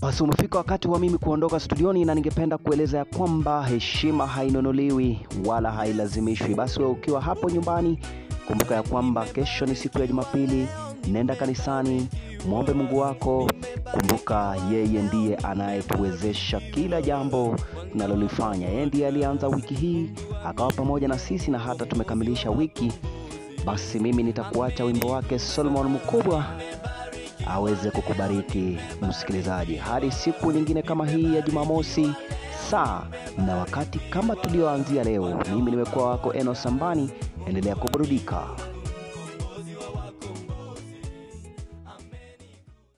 Basi umefika wakati wa mimi kuondoka studioni, na ningependa kueleza ya kwamba heshima hainunuliwi wala hailazimishwi. Basi wewe ukiwa hapo nyumbani, kumbuka ya kwamba kesho ni siku ya Jumapili. Nenda kanisani, mwombe Mungu wako. Kumbuka yeye ndiye anayetuwezesha kila jambo tunalolifanya. Yeye ndiye alianza wiki hii akawa pamoja na sisi na hata tumekamilisha wiki. Basi mimi nitakuacha wimbo wake Solomon Mkubwa aweze kukubariki msikilizaji, hadi siku nyingine kama hii ya Jumamosi, saa na wakati kama tulioanzia leo. Mimi nimekuwa wako Eno Sambani, endelea kuburudika.